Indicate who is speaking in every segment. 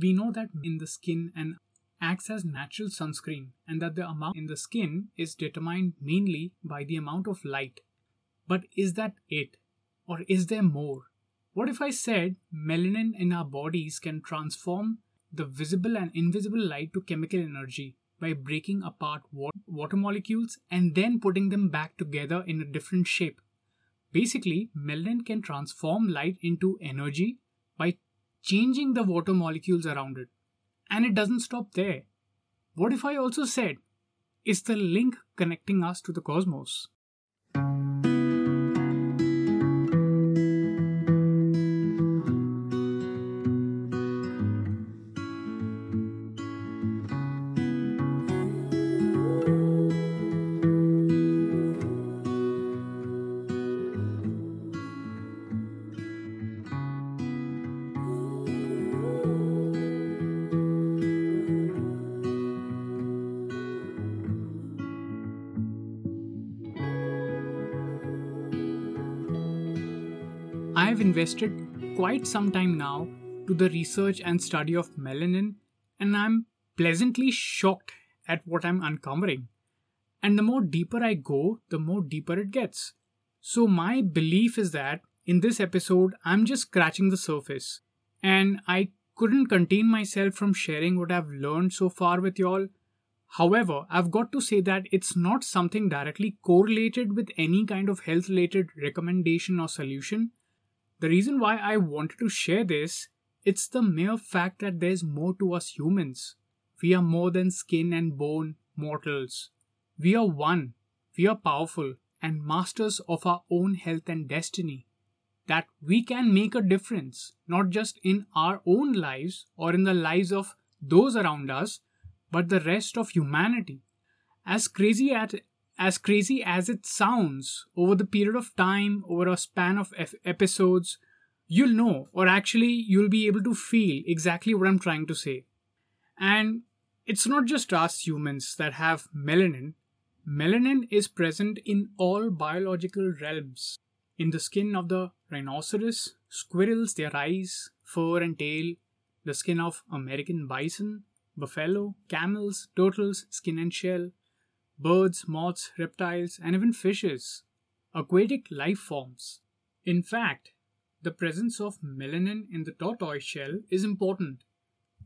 Speaker 1: we know that in the skin and acts as natural sunscreen and that the amount in the skin is determined mainly by the amount of light. But is that it? Or is there more? What if I said melanin in our bodies can transform the visible and invisible light to chemical energy by breaking apart water molecules and then putting them back together in a different shape? Basically, melanin can transform light into energy by changing the water molecules around it. And it doesn't stop there. What if I also said, is the link connecting us to the cosmos? I've invested quite some time now to the research and study of melanin, and I'm pleasantly shocked at what I'm uncovering. And the more deeper I go, the more deeper it gets. So, my belief is that in this episode, I'm just scratching the surface, and I couldn't contain myself from sharing what I've learned so far with y'all. However, I've got to say that it's not something directly correlated with any kind of health related recommendation or solution. The reason why I wanted to share this, it's the mere fact that there's more to us humans. We are more than skin and bone mortals. We are one. We are powerful and masters of our own health and destiny. That we can make a difference, not just in our own lives or in the lives of those around us, but the rest of humanity. As crazy as as crazy as it sounds, over the period of time, over a span of episodes, you'll know, or actually, you'll be able to feel exactly what I'm trying to say. And it's not just us humans that have melanin, melanin is present in all biological realms. In the skin of the rhinoceros, squirrels, their eyes, fur, and tail, the skin of American bison, buffalo, camels, turtles, skin and shell, birds, moths, reptiles, and even fishes, aquatic life forms. In fact, the presence of melanin in the tortoise shell is important.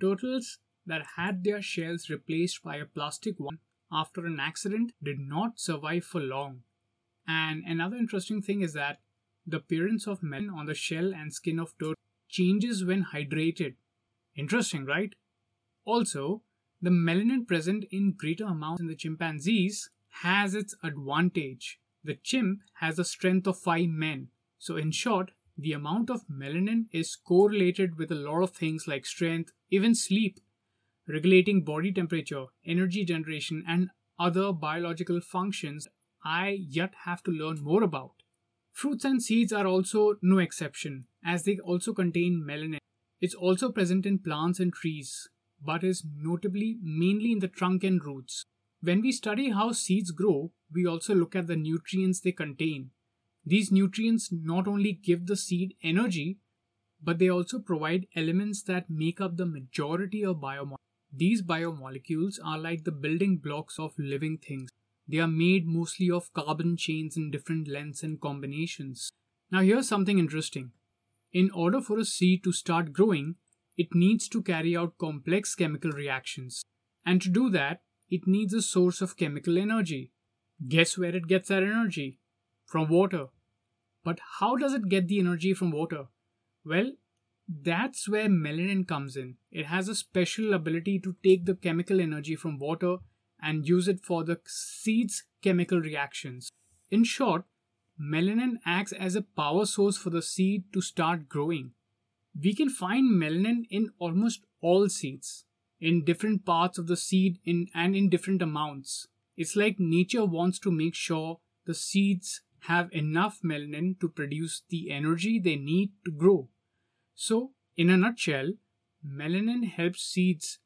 Speaker 1: Turtles that had their shells replaced by a plastic one after an accident did not survive for long. And another interesting thing is that the appearance of melanin on the shell and skin of turtle changes when hydrated. Interesting, right? Also, the melanin present in greater amounts in the chimpanzees has its advantage. The chimp has the strength of five men. So, in short, the amount of melanin is correlated with a lot of things like strength, even sleep, regulating body temperature, energy generation, and other biological functions I yet have to learn more about. Fruits and seeds are also no exception, as they also contain melanin. It's also present in plants and trees, but is notably mainly in the trunk and roots. When we study how seeds grow, we also look at the nutrients they contain. These nutrients not only give the seed energy, but they also provide elements that make up the majority of biomolecules. These biomolecules are like the building blocks of living things. They are made mostly of carbon chains in different lengths and combinations. Now, here's something interesting. In order for a seed to start growing, it needs to carry out complex chemical reactions. And to do that, it needs a source of chemical energy. Guess where it gets that energy? From water. But how does it get the energy from water? Well, that's where melanin comes in. It has a special ability to take the chemical energy from water and use it for the seed's chemical reactions. In short, melanin acts as a power source for the seed to start growing. We can find melanin in almost all seeds, in different parts of the seed in, and in different amounts. It's like nature wants to make sure the seeds have enough melanin to produce the energy they need to grow. So, in a nutshell, melanin helps seeds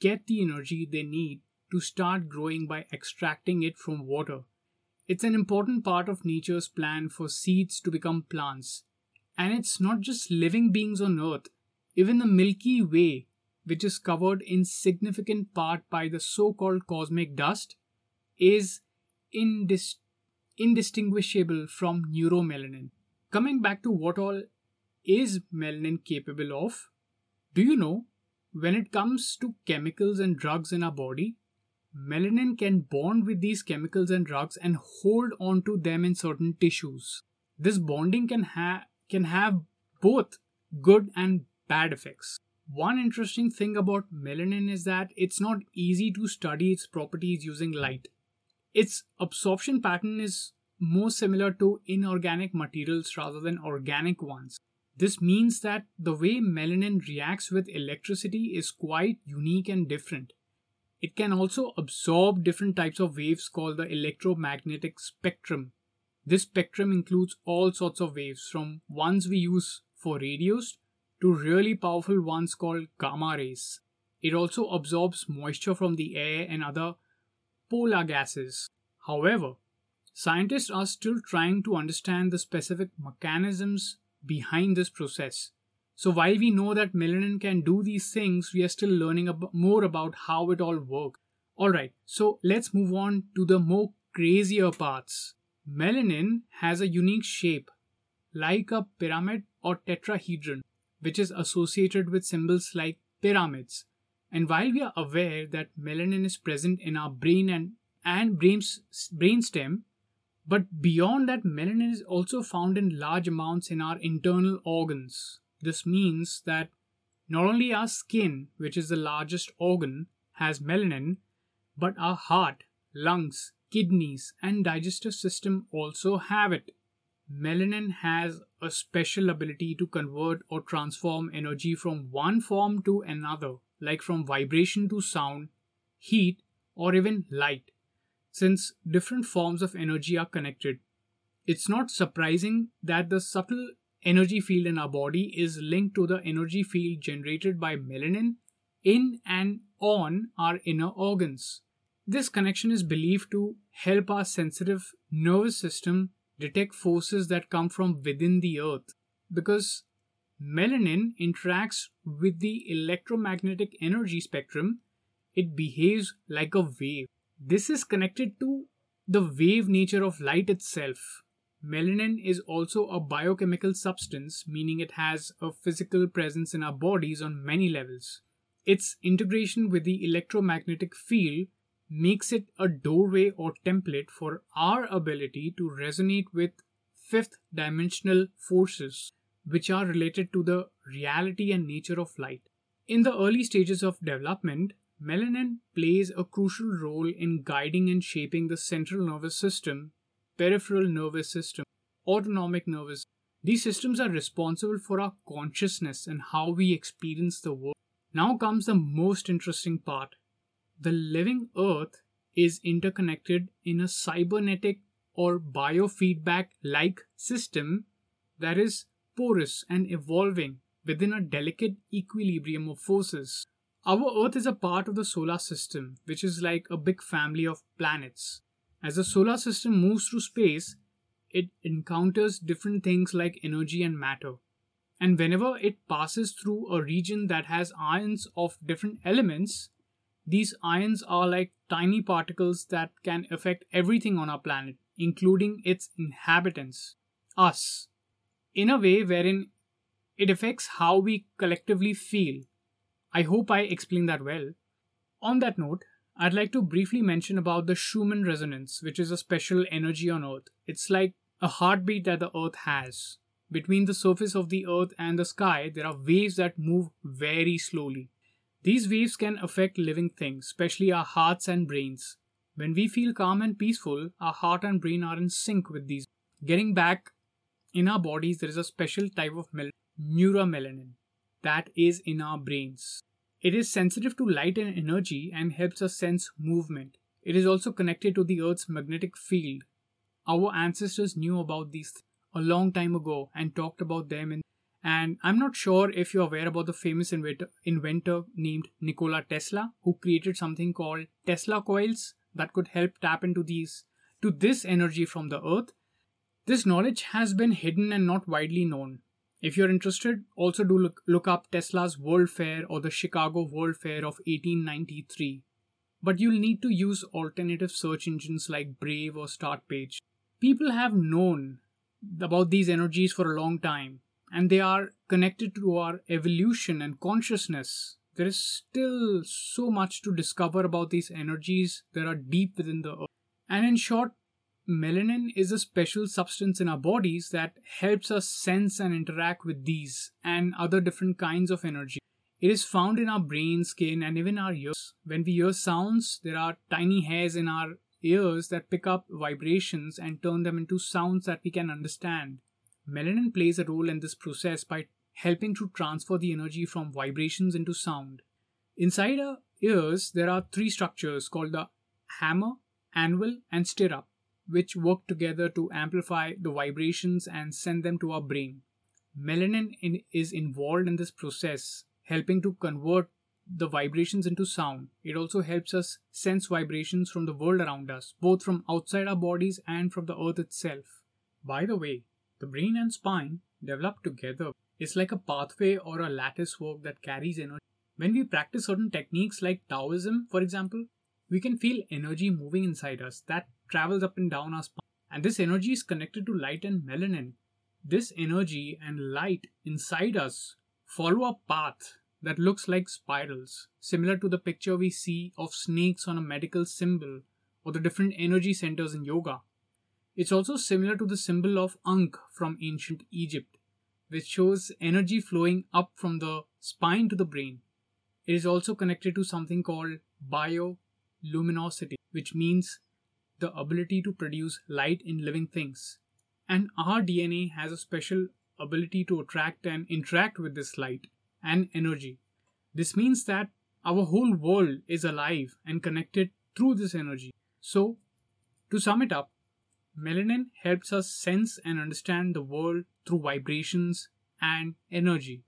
Speaker 1: get the energy they need to start growing by extracting it from water. It's an important part of nature's plan for seeds to become plants and it's not just living beings on Earth. Even the Milky Way, which is covered in significant part by the so called cosmic dust, is indis- indistinguishable from neuromelanin. Coming back to what all is melanin capable of, do you know when it comes to chemicals and drugs in our body, melanin can bond with these chemicals and drugs and hold on to them in certain tissues. This bonding can, ha- can have both good and bad effects. One interesting thing about melanin is that it's not easy to study its properties using light. Its absorption pattern is more similar to inorganic materials rather than organic ones. This means that the way melanin reacts with electricity is quite unique and different. It can also absorb different types of waves called the electromagnetic spectrum. This spectrum includes all sorts of waves, from ones we use for radios to really powerful ones called gamma rays. It also absorbs moisture from the air and other polar gases. However, scientists are still trying to understand the specific mechanisms behind this process. So while we know that melanin can do these things, we are still learning ab- more about how it all works. Alright, so let's move on to the more crazier parts. Melanin has a unique shape, like a pyramid or tetrahedron, which is associated with symbols like pyramids. And while we are aware that melanin is present in our brain and, and brain's, brainstem, but beyond that, melanin is also found in large amounts in our internal organs. This means that not only our skin, which is the largest organ, has melanin, but our heart, lungs, kidneys, and digestive system also have it. Melanin has a special ability to convert or transform energy from one form to another, like from vibration to sound, heat, or even light since different forms of energy are connected. It's not surprising that the subtle energy field in our body is linked to the energy field generated by melanin in and on our inner organs. This connection is believed to help our sensitive nervous system detect forces that come from within the earth because melanin interacts with the electromagnetic energy spectrum, it behaves like a wave. This is connected to the wave nature of light itself. Melanin is also a biochemical substance, meaning it has a physical presence in our bodies on many levels. Its integration with the electromagnetic field makes it a doorway or template for our ability to resonate with fifth dimensional forces, which are related to the reality and nature of light. In the early stages of development, Melanin plays a crucial role in guiding and shaping the central nervous system, peripheral nervous system, autonomic nervous. These systems are responsible for our consciousness and how we experience the world. Now comes the most interesting part. The living earth is interconnected in a cybernetic or biofeedback like system that is porous and evolving within a delicate equilibrium of forces. Our Earth is a part of the solar system, which is like a big family of planets. As the solar system moves through space, it encounters different things like energy and matter. And whenever it passes through a region that has ions of different elements, these ions are like tiny particles that can affect everything on our planet, including its inhabitants, us, in a way wherein it affects how we collectively feel I hope I explained that well. On that note, I'd like to briefly mention about the Schumann resonance, which is a special energy on Earth. It's like a heartbeat that the Earth has. Between the surface of the Earth and the sky, there are waves that move very slowly. These waves can affect living things, especially our hearts and brains. When we feel calm and peaceful, our heart and brain are in sync with these. Getting back in our bodies, there is a special type of mel- neuromelanin that is in our brains. It is sensitive to light and energy and helps us sense movement. It is also connected to the Earth's magnetic field. Our ancestors knew about these a long time ago and talked about them in and I'm not sure if you're aware about the famous inventor, named Nikola Tesla who created something called Tesla coils that could help tap into these to this energy from the earth. This knowledge has been hidden and not widely known. If you're interested, also do look, look up Tesla's World Fair or the Chicago World Fair of 1893. But you'll need to use alternative search engines like Brave or Startpage. People have known about these energies for a long time, and they are connected to our evolution and consciousness. There is still so much to discover about these energies that are deep within the earth. And in short, melanin is a special substance in our bodies that helps us sense and interact with these and other different kinds of energy. It is found in our brain, skin, and even our ears. When we hear sounds, there are tiny hairs in our ears that pick up vibrations and turn them into sounds that we can understand. Melanin plays a role in this process by helping to transfer the energy from vibrations into sound. Inside our ears, there are three structures called the hammer, anvil, and stirrup which work together to amplify the vibrations and send them to our brain. Melanin in, is involved in this process, helping to convert the vibrations into sound. It also helps us sense vibrations from the world around us, both from outside our bodies and from the earth itself. By the way, the brain and spine develop together. It's like a pathway or a lattice work that carries energy. When we practice certain techniques like Taoism, for example, we can feel energy moving inside us that travels up and down our spine. And this energy is connected to light and melanin. This energy and light inside us follow a path that looks like spirals, similar to the picture we see of snakes on a medical symbol or the different energy centers in yoga. It's also similar to the symbol of Ankh from ancient Egypt, which shows energy flowing up from the spine to the brain. It is also connected to something called bioluminosity, which means the ability to produce light in living things. And our DNA has a special ability to attract and interact with this light and energy. This means that our whole world is alive and connected through this energy. So, to sum it up, melanin helps us sense and understand the world through vibrations and energy.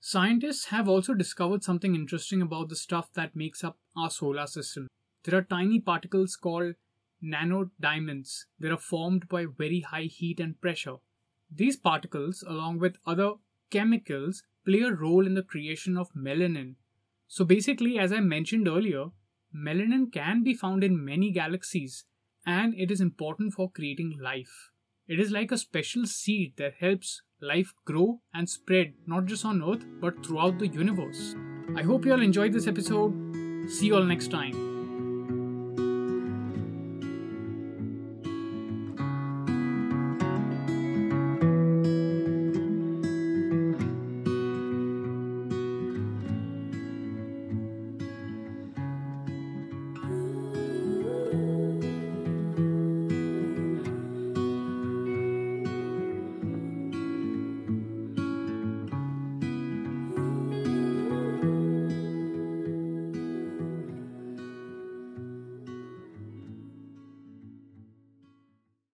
Speaker 1: Scientists have also discovered something interesting about the stuff that makes up our solar system. There are tiny particles called nanodiamonds that are formed by very high heat and pressure. These particles, along with other chemicals, play a role in the creation of melanin. So, basically, as I mentioned earlier, melanin can be found in many galaxies and it is important for creating life. It is like a special seed that helps life grow and spread not just on Earth but throughout the universe. I hope you all enjoyed this episode. See you all next time.